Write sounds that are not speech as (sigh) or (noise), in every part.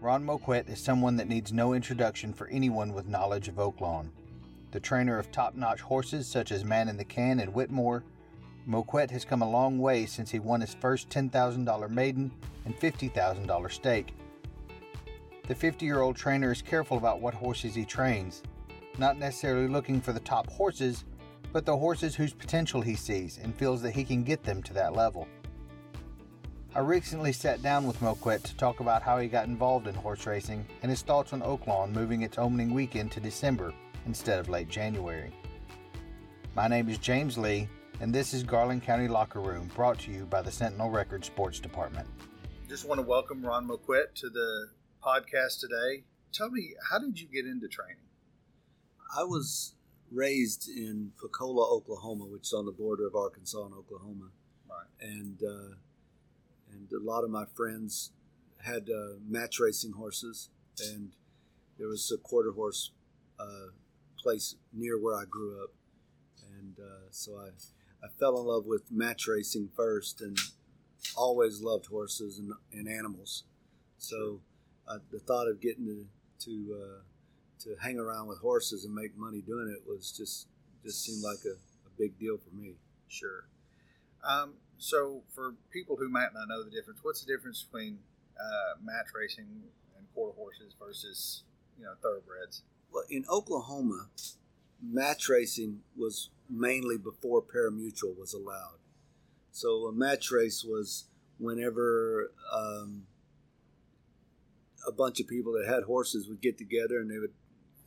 Ron Moquett is someone that needs no introduction for anyone with knowledge of Oaklawn. The trainer of top notch horses such as Man in the Can and Whitmore, Moquett has come a long way since he won his first $10,000 maiden and $50,000 stake. The 50 year old trainer is careful about what horses he trains, not necessarily looking for the top horses, but the horses whose potential he sees and feels that he can get them to that level. I recently sat down with Moquett to talk about how he got involved in horse racing and his thoughts on Oaklawn moving its opening weekend to December instead of late January. My name is James Lee, and this is Garland County Locker Room brought to you by the Sentinel Record Sports Department. Just want to welcome Ron Moquett to the podcast today. Tell me, how did you get into training? I was raised in Pocola, Oklahoma, which is on the border of Arkansas and Oklahoma. Right. And uh, and a lot of my friends had uh, match racing horses, and there was a quarter horse uh, place near where I grew up, and uh, so I I fell in love with match racing first, and always loved horses and, and animals. So uh, the thought of getting to to uh, to hang around with horses and make money doing it was just just seemed like a, a big deal for me. Sure. Um, so, for people who might not know the difference, what's the difference between uh, match racing and quarter horses versus you know thoroughbreds? Well, in Oklahoma, match racing was mainly before parimutuel was allowed. So a match race was whenever um, a bunch of people that had horses would get together and they would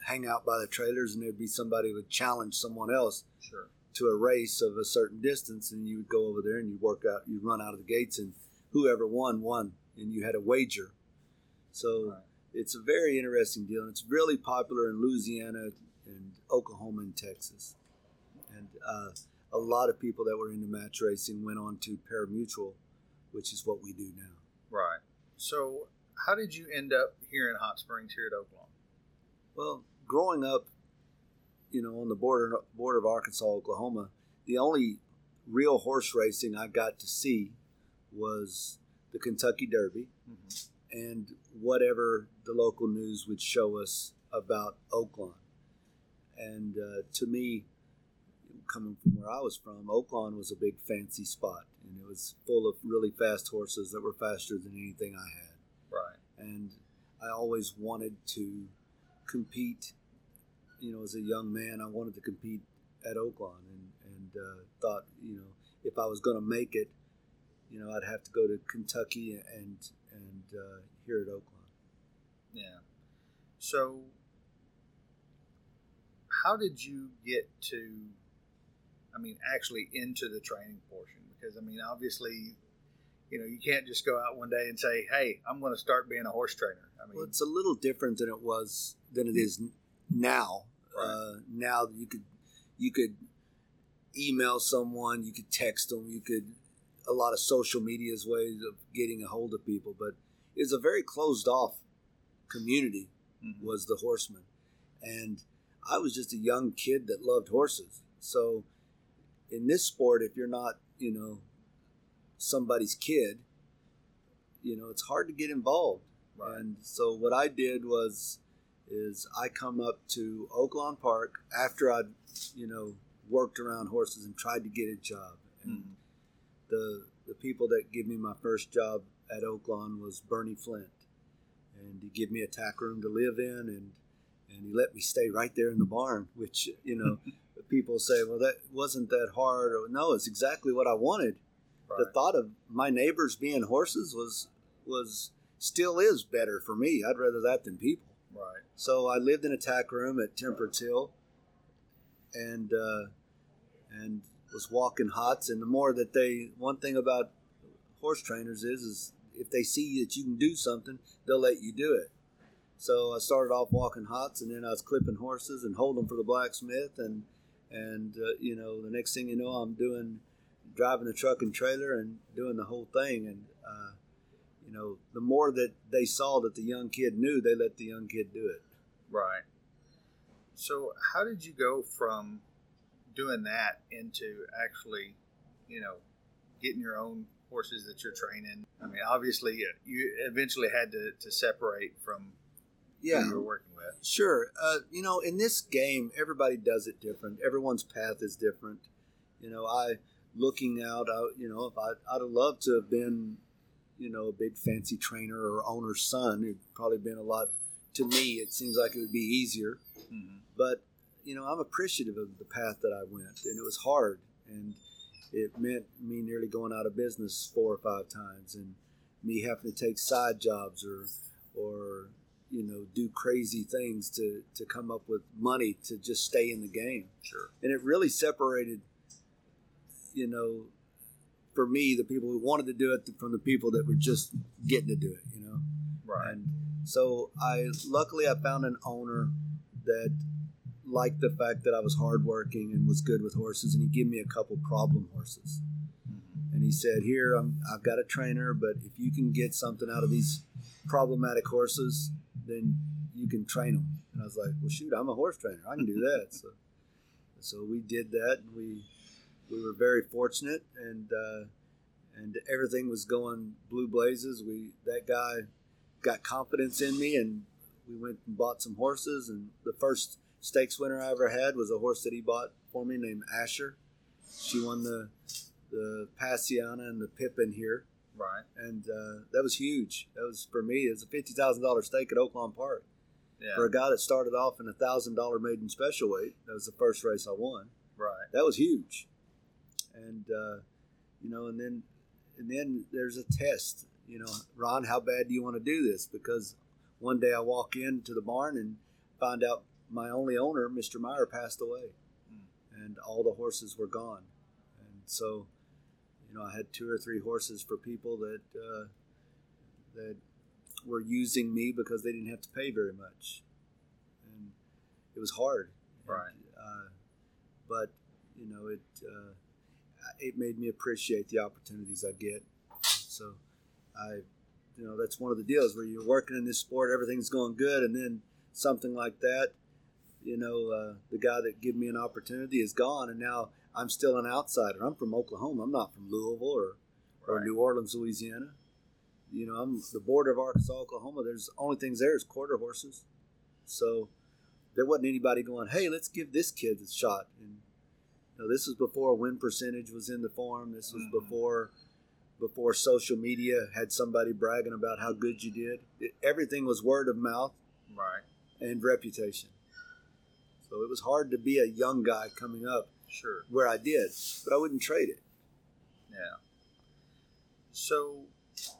hang out by the trailers, and there'd be somebody who would challenge someone else. Sure to a race of a certain distance, and you would go over there and you work out, you run out of the gates, and whoever won won, and you had a wager. So right. it's a very interesting deal, and it's really popular in Louisiana and Oklahoma and Texas, and uh, a lot of people that were into match racing went on to parimutuel, which is what we do now. Right. So how did you end up here in Hot Springs here at Oaklawn? Well, growing up you know, on the border border of Arkansas, Oklahoma, the only real horse racing I got to see was the Kentucky Derby mm-hmm. and whatever the local news would show us about Oaklawn. And uh, to me, coming from where I was from, Oaklawn was a big fancy spot, and it was full of really fast horses that were faster than anything I had. Right. And I always wanted to compete you know, as a young man, I wanted to compete at Oaklawn, and and uh, thought, you know, if I was going to make it, you know, I'd have to go to Kentucky and and uh, here at Oaklawn. Yeah. So, how did you get to? I mean, actually into the training portion because I mean, obviously, you know, you can't just go out one day and say, "Hey, I'm going to start being a horse trainer." I mean, well, it's a little different than it was than it is now. Right. Uh, now you could you could email someone, you could text them, you could a lot of social media's ways of getting a hold of people, but it's a very closed off community. Mm-hmm. Was the horseman, and I was just a young kid that loved horses. So in this sport, if you're not, you know, somebody's kid, you know, it's hard to get involved. Right. And so what I did was is I come up to Oaklawn Park after I'd, you know, worked around horses and tried to get a job. And mm-hmm. the the people that give me my first job at Oaklawn was Bernie Flint. And he gave me a tack room to live in and and he let me stay right there in the barn, which, you know, (laughs) people say, well, that wasn't that hard. Or, no, it's exactly what I wanted. Right. The thought of my neighbors being horses was was still is better for me. I'd rather that than people. Right. So I lived in a tack room at Temperance Hill, and uh, and was walking hots. And the more that they, one thing about horse trainers is, is if they see that you can do something, they'll let you do it. So I started off walking hots, and then I was clipping horses and holding for the blacksmith, and and uh, you know the next thing you know, I'm doing driving the truck and trailer and doing the whole thing, and uh, you know, the more that they saw that the young kid knew, they let the young kid do it. Right. So, how did you go from doing that into actually, you know, getting your own horses that you're training. I mean, obviously, you eventually had to, to separate from yeah who you were working with. Sure. Uh, you know, in this game, everybody does it different. Everyone's path is different. You know, I looking out, I, you know, if I, I'd have loved to have been, you know, a big fancy trainer or owner's son, it'd probably been a lot. To me, it seems like it would be easier. Mm-hmm. But you know, I'm appreciative of the path that I went, and it was hard, and it meant me nearly going out of business four or five times, and me having to take side jobs or, or you know, do crazy things to to come up with money to just stay in the game. Sure. And it really separated, you know, for me, the people who wanted to do it from the people that were just getting to do it. You know. Right. And so I luckily I found an owner that liked the fact that I was hardworking and was good with horses, and he gave me a couple problem horses. Mhm. And he said, "Here, I'm, I've got a trainer, but if you can get something out of these problematic horses, then you can train them." And I was like, "Well, shoot, I'm a horse trainer. I can do that." (laughs) so, so we did that, and we we were very fortunate, and uh, and everything was going blue blazes. We that guy got confidence in me, and we went and bought some horses. And the first stakes winner I ever had was a horse that he bought for me named Asher. She won the the Passiana and the Pippin here, Right. and uh, that was huge. That was for me. It was a fifty thousand dollars stake at Oaklawn Park Yeah. for a guy that started off in a thousand dollar maiden special weight. That was the first race I won right. that was huge and uh, you know and then and then there's a test you know ron how bad do you want to do this? Because one day i walk into the barn and find out my only owner mr meyer passed away. And all the horses were gone. And so you know i had two or three horses for people that uh, that were using me because they didn't have to pay very much. And it was hard. Right. uh, but you know it uh, it made me appreciate the opportunities I get. So I, you know, that's one of the deals where you're working in this sport, everything's going good, and then something like that, you know, uh, the guy that gave me an opportunity is gone, and now I'm still an outsider. I'm from Oklahoma. I'm not from Louisville or or Right. New Orleans, Louisiana. You know, I'm the border of Arkansas, Oklahoma. There's only things there is quarter horses, so there wasn't anybody going, "Hey, let's give this kid a shot." And you know, this was before win percentage was in the form. This was Mhm. before before social media had somebody bragging about how good you did. It, everything was word of mouth Right. and reputation. So it was hard to be a young guy coming up Sure. where I did, but I wouldn't trade it. Yeah. So,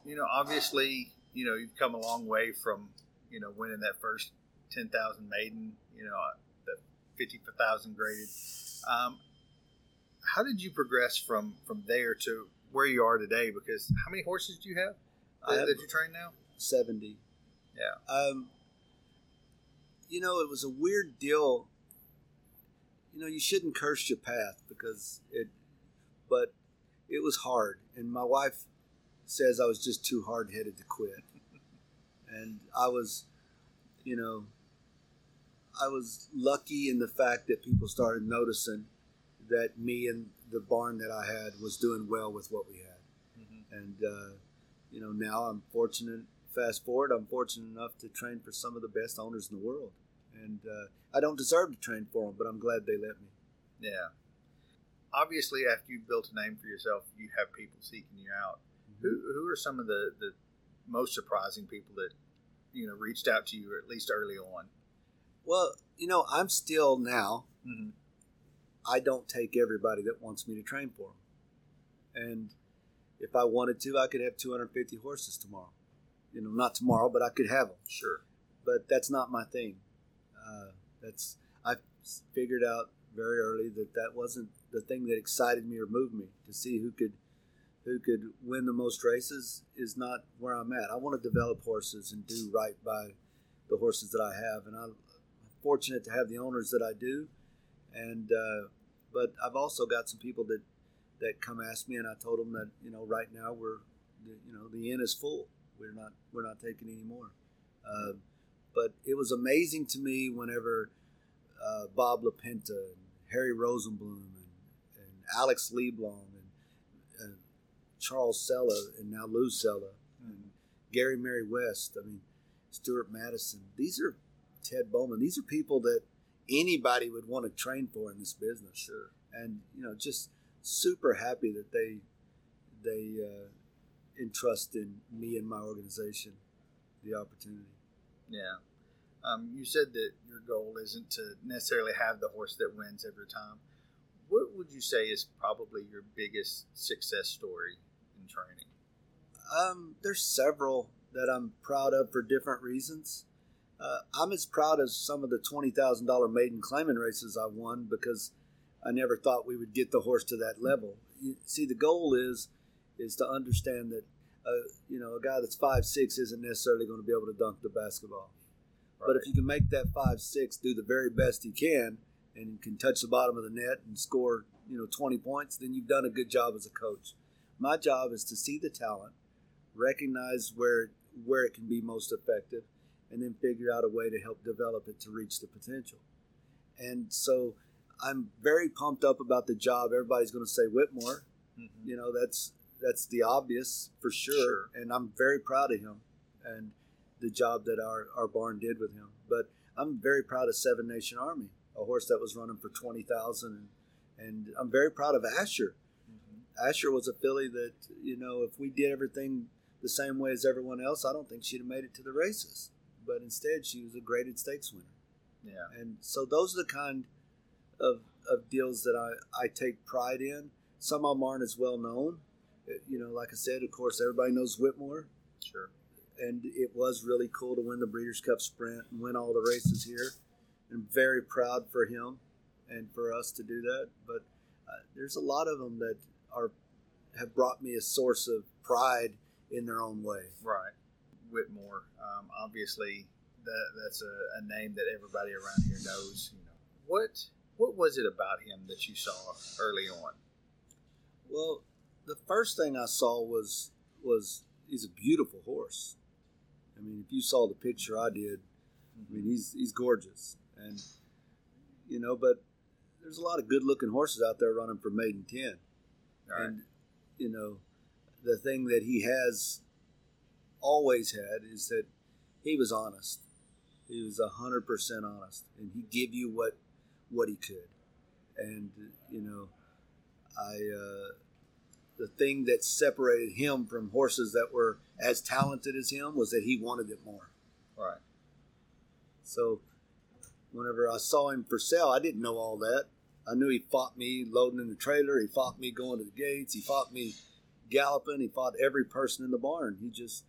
you know, obviously, you know, you've come a long way from, you know, winning that first 10,000 maiden, you know, the 50,000 graded. Um, how did you progress from, from there to where you are today? Because how many horses do you have have- that you train now? 70. Yeah. Um, you know, it was a weird deal. You know, you shouldn't curse your path because it, but it was hard. And my wife says I was just too hard headed to quit. and I was, you know, I was lucky in the fact that people started noticing that me and the barn that I had was doing well with what we had Mm-hmm. and uh, you know now I'm fortunate. Fast forward, I'm fortunate enough to train for some of the best owners in the world, and uh, I don't deserve to train for them, but I'm glad they let me. Yeah. Obviously, after you built a name for yourself, you have people seeking you out. Who, who are some of the, the most surprising people that, you know, reached out to you, at least early on? Well, you know, I'm still now. Mm-hmm. I don't take everybody that wants me to train for them, and if I wanted to, I could have 250 horses tomorrow. You know, not tomorrow, but I could have them. Sure. but that's not my thing. Uh, that's I figured out very early that that wasn't the thing that excited me or moved me. To see who could who could win the most races is not where I'm at. I want to develop horses and do right by the horses that I have, and I'm fortunate to have the owners that I do. And uh, but I've also got some people that that come ask me, and I told them that you know right now we're you know the inn is full. We're not we're not taking any more. Uh, but it was amazing to me whenever uh, Bob LaPenta and Harry Rosenblum and, and Alex Leblong and, and Charles Sella and now Lou Sella and Gary Mary West. I mean, Stuart Madison. These are Ted Bowman. These are people that anybody would want to train for in this business. Sure. And you know, just super happy that they they uh, entrust in me and my organization the opportunity. Yeah. Um, you said that your goal isn't to necessarily have the horse that wins every time. What would you say is probably your biggest success story in training? Um, there's several that I'm proud of for different reasons. Uh, I'm as proud as some of the twenty thousand dollar maiden claiming races I won because I never thought we would get the horse to that level. You, see, the goal is is to understand that uh, you know a guy that's five six isn't necessarily going to be able to dunk the basketball. But if you can make that five six do the very best he can and can touch the bottom of the net and score, you know, 20 points, then you've done a good job as a coach. My job is to see the talent, recognize where where it can be most effective, and then figure out a way to help develop it to reach the potential. And so I'm very pumped up about the job. Everybody's going to say Whitmore. Mm-hmm. You know, that's that's the obvious for sure. Sure. And I'm very proud of him and the job that our, our barn did with him. But I'm very proud of Seven Nation Army, a horse that was running for 20,000. And, and I'm very proud of Asher. Mm-hmm. Asher was a filly that, you know, if we did everything the same way as everyone else, I don't think she'd have made it to the races. But instead, she was a graded stakes winner. Yeah. And so those are the kind of, of deals that I, I take pride in. Some of them aren't as well known. You know, like I said, of course, everybody knows Whitmore, Sure. and it was really cool to win the Breeders' Cup Sprint and win all the races here. And I'm very proud for him and for us to do that. But uh, there's a lot of them that are have brought me a source of pride in their own way. Right. Whitmore. Um, obviously, that that's a, a name that everybody around here knows. You know, what what was it about him that you saw early on? Well, the first thing I saw was was he's a beautiful horse. I mean, if you saw the picture I did, I mean he's he's gorgeous, and you know, but there's a lot of good looking horses out there running for maiden ten, right. and you know, the thing that he has always had is that he was honest. He was a hundred percent honest, and he give you what what he could, and you know, I. Uh, the thing that separated him from horses that were as talented as him was that he wanted it more. right. So whenever I saw him for sale, I didn't know all that. I knew he fought me loading in the trailer. He fought me going to the gates. He fought me galloping. He fought every person in the barn. He just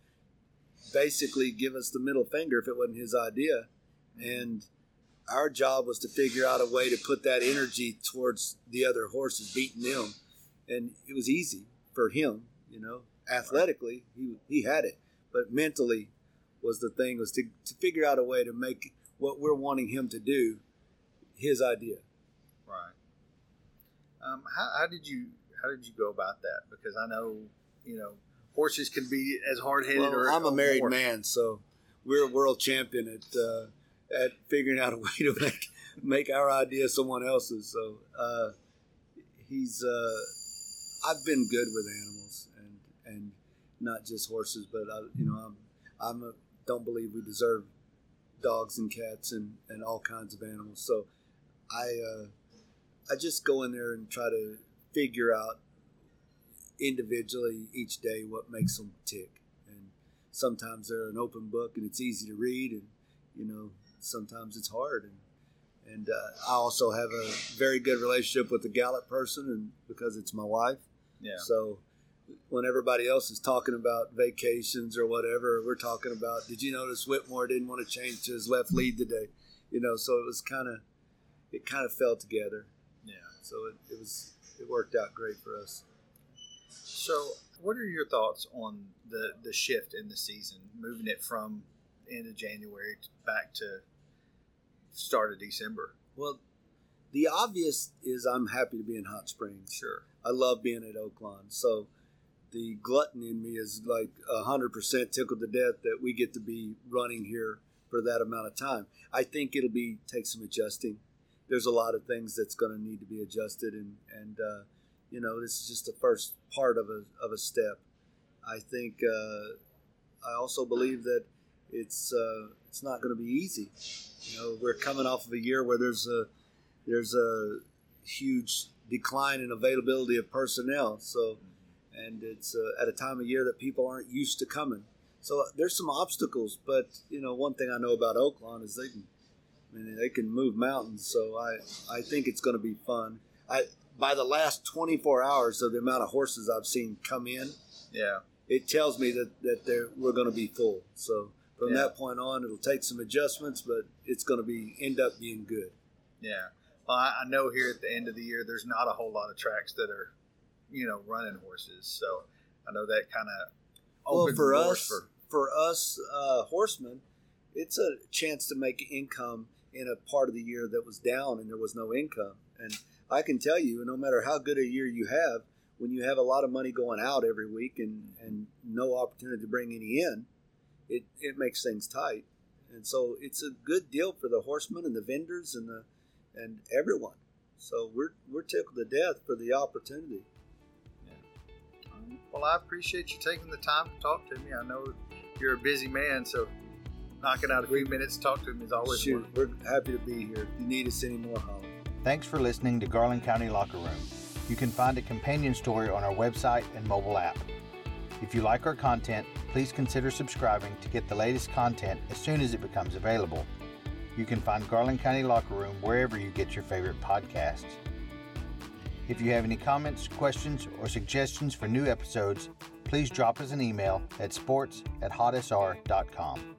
basically give us the middle finger if it wasn't his idea. And our job was to figure out a way to put that energy towards the other horses, beating them. And it was easy for him, you know. Athletically, he he had it, but mentally was the thing was to, to figure out a way to make what we're wanting him to do his idea. Right. Um, how, how did you how did you go about that? Because I know you know horses can be as hard headed. Well, or I'm a married more. man, so we're a world champion at uh, at figuring out a (laughs) way to make make our idea someone else's. So uh, he's uh, I've been good with animals and and not just horses, but I, you know I'm I'm a, don't believe we deserve dogs and cats and, and all kinds of animals. So I uh, I just go in there and try to figure out individually each day what makes them tick. And sometimes they're an open book and it's easy to read, and you know sometimes it's hard. And and uh, I also have a very good relationship with the gallop person, and because it's my wife, Yeah. so when everybody else is talking about vacations or whatever, we're talking about. Did you notice Whitmore didn't want to change to his left lead today? You know, so it was kind of it kind of fell together. Yeah. So it, it was it worked out great for us. So, what are your thoughts on the the shift in the season, moving it from end of January back to start of December? Well, the obvious is I'm happy to be in Hot Springs. Sure. I love being at Oaklawn. So the glutton in me is like hundred percent tickled to death that we get to be running here for that amount of time. I think it'll be take some adjusting. There's a lot of things that's going to need to be adjusted, and and uh, you know, this is just the first part of a of a step. I think uh, I also believe that it's uh, it's not going to be easy. You know, we're coming off of a year where there's a there's a huge decline in availability of personnel. So, and it's uh, at a time of year that people aren't used to coming. So there's some obstacles, but you know, one thing I know about Oaklawn is they can, I mean, they can move mountains. So I I think it's going to be fun. I by the last 24 hours of the amount of horses I've seen come in, Yeah. it tells me that that they're, we're going to be full. So from Yeah. that point on, it'll take some adjustments, but it's going to be end up being good. Yeah. Well, I, I know here at the end of the year, there's not a whole lot of tracks that are, you know, running horses. So I know that kind of Well, for us, for for us uh, horsemen, it's a chance to make income in a part of the year that was down and there was no income. And I can tell you, no matter how good a year you have, when you have a lot of money going out every week and, and no opportunity to bring any in, it, it makes things tight. And so it's a good deal for the horsemen and the vendors and the and everyone. So we're we're tickled to death for the opportunity. Well, I appreciate you taking the time to talk to me. I know you're a busy man, so knocking out a few minutes to talk to me is always Shoot, wonderful. we're happy to be here. If you need us anymore, holler. Thanks for listening to Garland County Locker Room. You can find a companion story on our website and mobile app. If you like our content, please consider subscribing to get the latest content as soon as it becomes available. You can find Garland County Locker Room wherever you get your favorite podcasts. If you have any comments, questions, or suggestions for new episodes, please drop us an email at sports at hotsr.com.